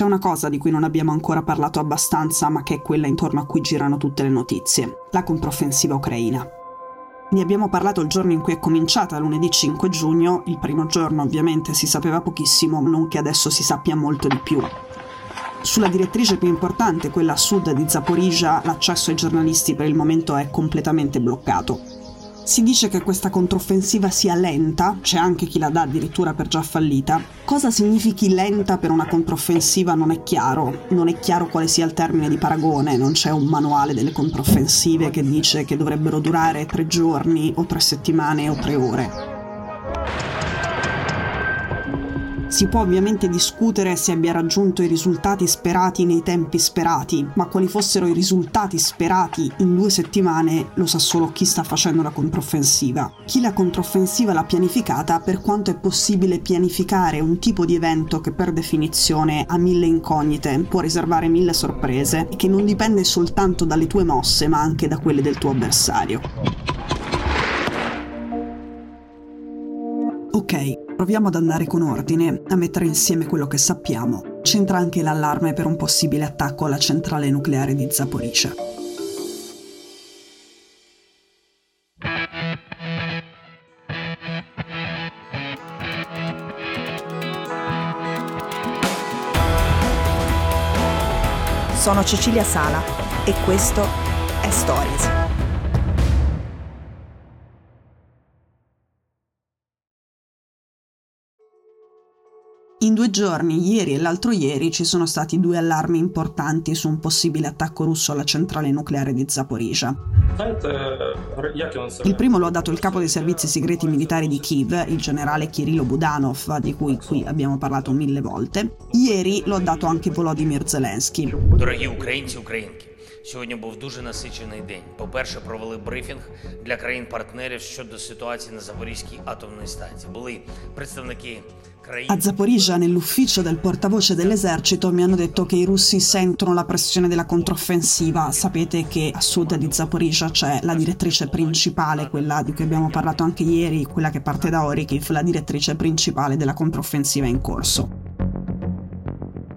c'è una cosa di cui non abbiamo ancora parlato abbastanza, ma che è quella intorno a cui girano tutte le notizie, la controffensiva ucraina. Ne abbiamo parlato il giorno in cui è cominciata, lunedì 5 giugno, il primo giorno ovviamente si sapeva pochissimo, non che adesso si sappia molto di più. Sulla direttrice più importante, quella a sud di Zaporizhia, l'accesso ai giornalisti per il momento è completamente bloccato. Si dice che questa controffensiva sia lenta, c'è anche chi la dà addirittura per già fallita. Cosa significhi lenta per una controffensiva non è chiaro, non è chiaro quale sia il termine di paragone, non c'è un manuale delle controffensive che dice che dovrebbero durare tre giorni o tre settimane o tre ore. Si può ovviamente discutere se abbia raggiunto i risultati sperati nei tempi sperati, ma quali fossero i risultati sperati in due settimane lo sa solo chi sta facendo la controffensiva. Chi la controffensiva l'ha pianificata per quanto è possibile pianificare un tipo di evento che per definizione ha mille incognite, può riservare mille sorprese e che non dipende soltanto dalle tue mosse ma anche da quelle del tuo avversario. Ok, proviamo ad andare con ordine, a mettere insieme quello che sappiamo. C'entra anche l'allarme per un possibile attacco alla centrale nucleare di Zaporizhia. Sono Cecilia Sala e questo è Stories. In due giorni, ieri e l'altro ieri, ci sono stati due allarmi importanti su un possibile attacco russo alla centrale nucleare di Zaporizhia. Il primo lo ha dato il capo dei servizi segreti militari di Kiev, il generale Kirilo Budanov, di cui qui abbiamo parlato mille volte. Ieri lo ha dato anche Volodymyr Zelensky. Дорогі українці, українки. Сьогодні був дуже насичений день. По-перше, провели брифінг для країн-партнерів щодо ситуації на Запорізькій атомній станції. Були представники A Zaporizhia, nell'ufficio del portavoce dell'esercito, mi hanno detto che i russi sentono la pressione della controffensiva. Sapete che a sud di Zaporizhia c'è la direttrice principale, quella di cui abbiamo parlato anche ieri, quella che parte da Orikiv, la direttrice principale della controffensiva in corso.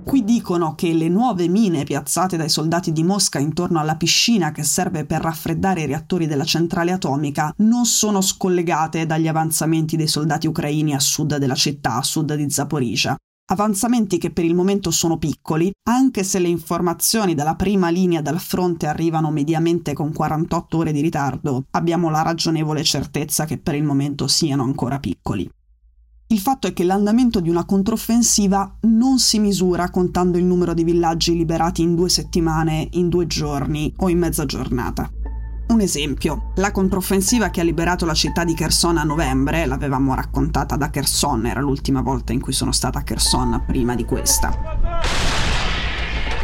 Qui dicono che le nuove mine piazzate dai soldati di Mosca intorno alla piscina che serve per raffreddare i reattori della centrale atomica non sono scollegate dagli avanzamenti dei soldati ucraini a sud della città, a sud di Zaporizhia. Avanzamenti che per il momento sono piccoli, anche se le informazioni dalla prima linea dal fronte arrivano mediamente con 48 ore di ritardo, abbiamo la ragionevole certezza che per il momento siano ancora piccoli. Il fatto è che l'andamento di una controffensiva non si misura contando il numero di villaggi liberati in due settimane, in due giorni o in mezza giornata. Un esempio, la controffensiva che ha liberato la città di Kherson a novembre, l'avevamo raccontata da Kherson, era l'ultima volta in cui sono stata a Kherson prima di questa.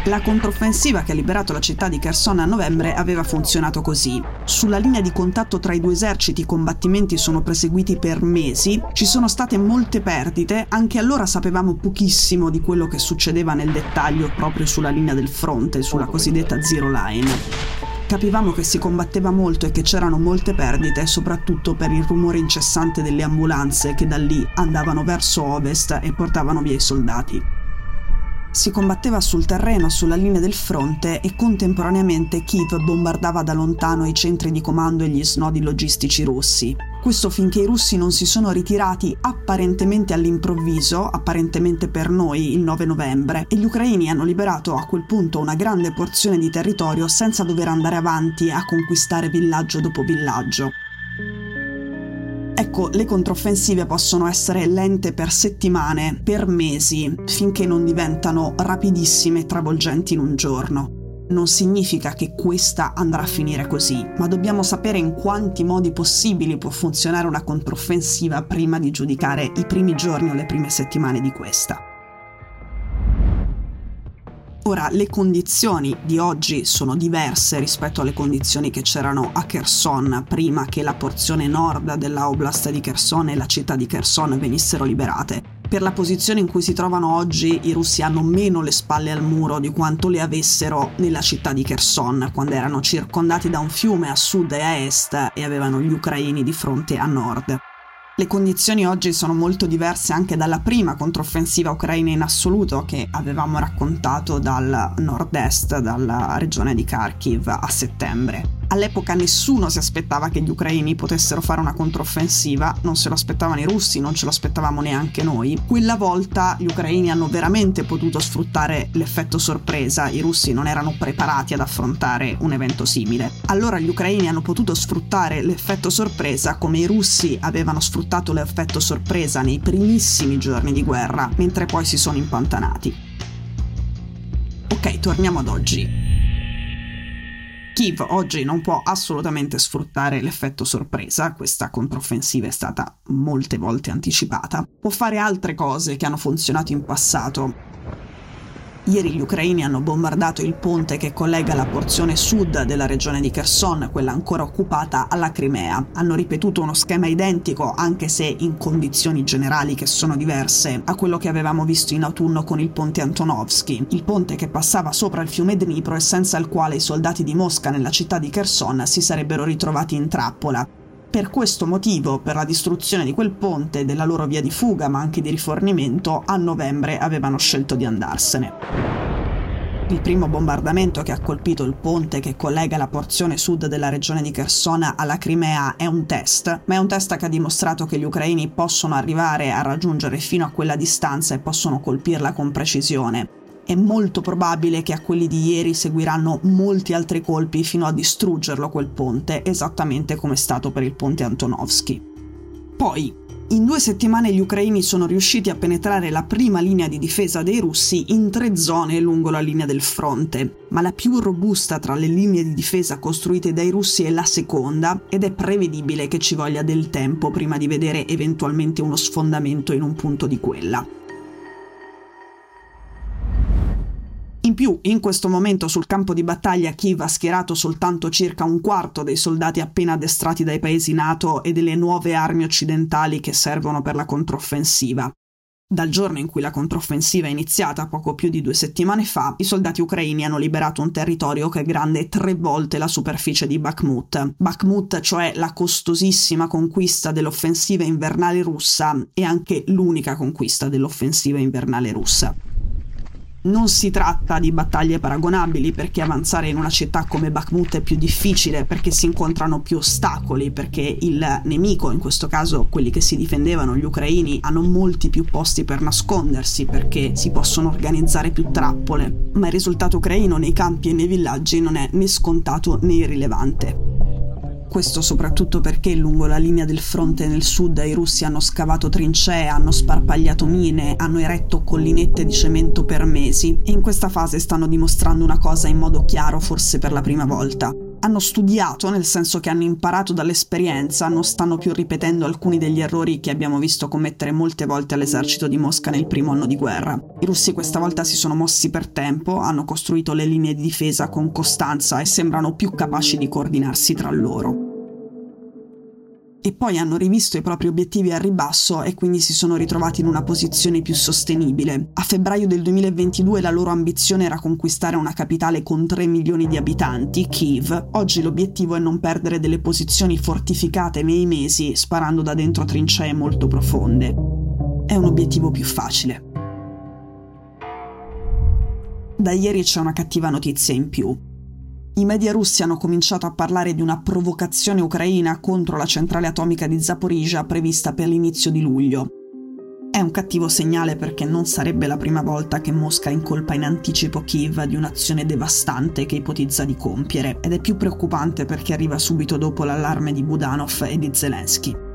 La controffensiva che ha liberato la città di Kherson a novembre aveva funzionato così. Sulla linea di contatto tra i due eserciti i combattimenti sono proseguiti per mesi, ci sono state molte perdite, anche allora sapevamo pochissimo di quello che succedeva nel dettaglio proprio sulla linea del fronte, sulla cosiddetta zero line. Capivamo che si combatteva molto e che c'erano molte perdite, soprattutto per il rumore incessante delle ambulanze che da lì andavano verso ovest e portavano via i soldati. Si combatteva sul terreno, sulla linea del fronte e contemporaneamente Kiev bombardava da lontano i centri di comando e gli snodi logistici russi. Questo finché i russi non si sono ritirati apparentemente all'improvviso, apparentemente per noi il 9 novembre, e gli ucraini hanno liberato a quel punto una grande porzione di territorio senza dover andare avanti a conquistare villaggio dopo villaggio. Ecco, le controffensive possono essere lente per settimane, per mesi, finché non diventano rapidissime e travolgenti in un giorno. Non significa che questa andrà a finire così, ma dobbiamo sapere in quanti modi possibili può funzionare una controffensiva prima di giudicare i primi giorni o le prime settimane di questa. Ora, le condizioni di oggi sono diverse rispetto alle condizioni che c'erano a Kherson prima che la porzione nord della Oblast di Kherson e la città di Kherson venissero liberate. Per la posizione in cui si trovano oggi, i russi hanno meno le spalle al muro di quanto le avessero nella città di Kherson, quando erano circondati da un fiume a sud e a est e avevano gli ucraini di fronte a nord. Le condizioni oggi sono molto diverse anche dalla prima controffensiva ucraina in assoluto che avevamo raccontato dal nord-est, dalla regione di Kharkiv a settembre. All'epoca nessuno si aspettava che gli ucraini potessero fare una controffensiva, non se lo aspettavano i russi, non ce lo aspettavamo neanche noi. Quella volta gli ucraini hanno veramente potuto sfruttare l'effetto sorpresa, i russi non erano preparati ad affrontare un evento simile. Allora gli ucraini hanno potuto sfruttare l'effetto sorpresa come i russi avevano sfruttato l'effetto sorpresa nei primissimi giorni di guerra, mentre poi si sono impantanati. Ok, torniamo ad oggi. Kiev oggi non può assolutamente sfruttare l'effetto sorpresa, questa controffensiva è stata molte volte anticipata, può fare altre cose che hanno funzionato in passato, Ieri gli ucraini hanno bombardato il ponte che collega la porzione sud della regione di Kherson, quella ancora occupata, alla Crimea. Hanno ripetuto uno schema identico, anche se in condizioni generali che sono diverse, a quello che avevamo visto in autunno con il ponte Antonovsky, il ponte che passava sopra il fiume Dnipro e senza il quale i soldati di Mosca nella città di Kherson si sarebbero ritrovati in trappola. Per questo motivo, per la distruzione di quel ponte della loro via di fuga, ma anche di rifornimento, a novembre avevano scelto di andarsene. Il primo bombardamento che ha colpito il ponte che collega la porzione sud della regione di Kherson alla Crimea è un test, ma è un test che ha dimostrato che gli ucraini possono arrivare a raggiungere fino a quella distanza e possono colpirla con precisione è molto probabile che a quelli di ieri seguiranno molti altri colpi fino a distruggerlo quel ponte, esattamente come è stato per il ponte Antonovsky. Poi, in due settimane gli ucraini sono riusciti a penetrare la prima linea di difesa dei russi in tre zone lungo la linea del fronte, ma la più robusta tra le linee di difesa costruite dai russi è la seconda ed è prevedibile che ci voglia del tempo prima di vedere eventualmente uno sfondamento in un punto di quella. In più, in questo momento sul campo di battaglia Kiev ha schierato soltanto circa un quarto dei soldati appena addestrati dai paesi NATO e delle nuove armi occidentali che servono per la controffensiva. Dal giorno in cui la controffensiva è iniziata, poco più di due settimane fa, i soldati ucraini hanno liberato un territorio che è grande tre volte la superficie di Bakhmut. Bakhmut, cioè la costosissima conquista dell'offensiva invernale russa e anche l'unica conquista dell'offensiva invernale russa. Non si tratta di battaglie paragonabili perché avanzare in una città come Bakhmut è più difficile, perché si incontrano più ostacoli, perché il nemico, in questo caso quelli che si difendevano, gli ucraini, hanno molti più posti per nascondersi, perché si possono organizzare più trappole. Ma il risultato ucraino nei campi e nei villaggi non è né scontato né irrilevante. Questo soprattutto perché lungo la linea del fronte nel sud i russi hanno scavato trincee, hanno sparpagliato mine, hanno eretto collinette di cemento per mesi e in questa fase stanno dimostrando una cosa in modo chiaro forse per la prima volta. Hanno studiato, nel senso che hanno imparato dall'esperienza, non stanno più ripetendo alcuni degli errori che abbiamo visto commettere molte volte all'esercito di Mosca nel primo anno di guerra. I russi questa volta si sono mossi per tempo, hanno costruito le linee di difesa con costanza e sembrano più capaci di coordinarsi tra loro e poi hanno rivisto i propri obiettivi al ribasso e quindi si sono ritrovati in una posizione più sostenibile. A febbraio del 2022 la loro ambizione era conquistare una capitale con 3 milioni di abitanti, Kiev. Oggi l'obiettivo è non perdere delle posizioni fortificate nei mesi sparando da dentro trincee molto profonde. È un obiettivo più facile. Da ieri c'è una cattiva notizia in più. I media russi hanno cominciato a parlare di una provocazione ucraina contro la centrale atomica di Zaporizhia prevista per l'inizio di luglio. È un cattivo segnale perché non sarebbe la prima volta che Mosca incolpa in anticipo Kiev di un'azione devastante che ipotizza di compiere, ed è più preoccupante perché arriva subito dopo l'allarme di Budanov e di Zelensky.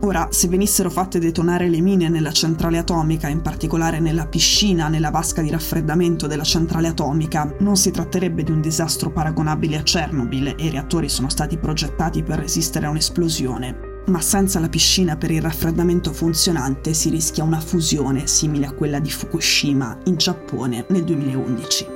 Ora, se venissero fatte detonare le mine nella centrale atomica, in particolare nella piscina, nella vasca di raffreddamento della centrale atomica, non si tratterebbe di un disastro paragonabile a Chernobyl e i reattori sono stati progettati per resistere a un'esplosione. Ma senza la piscina per il raffreddamento funzionante si rischia una fusione simile a quella di Fukushima in Giappone nel 2011.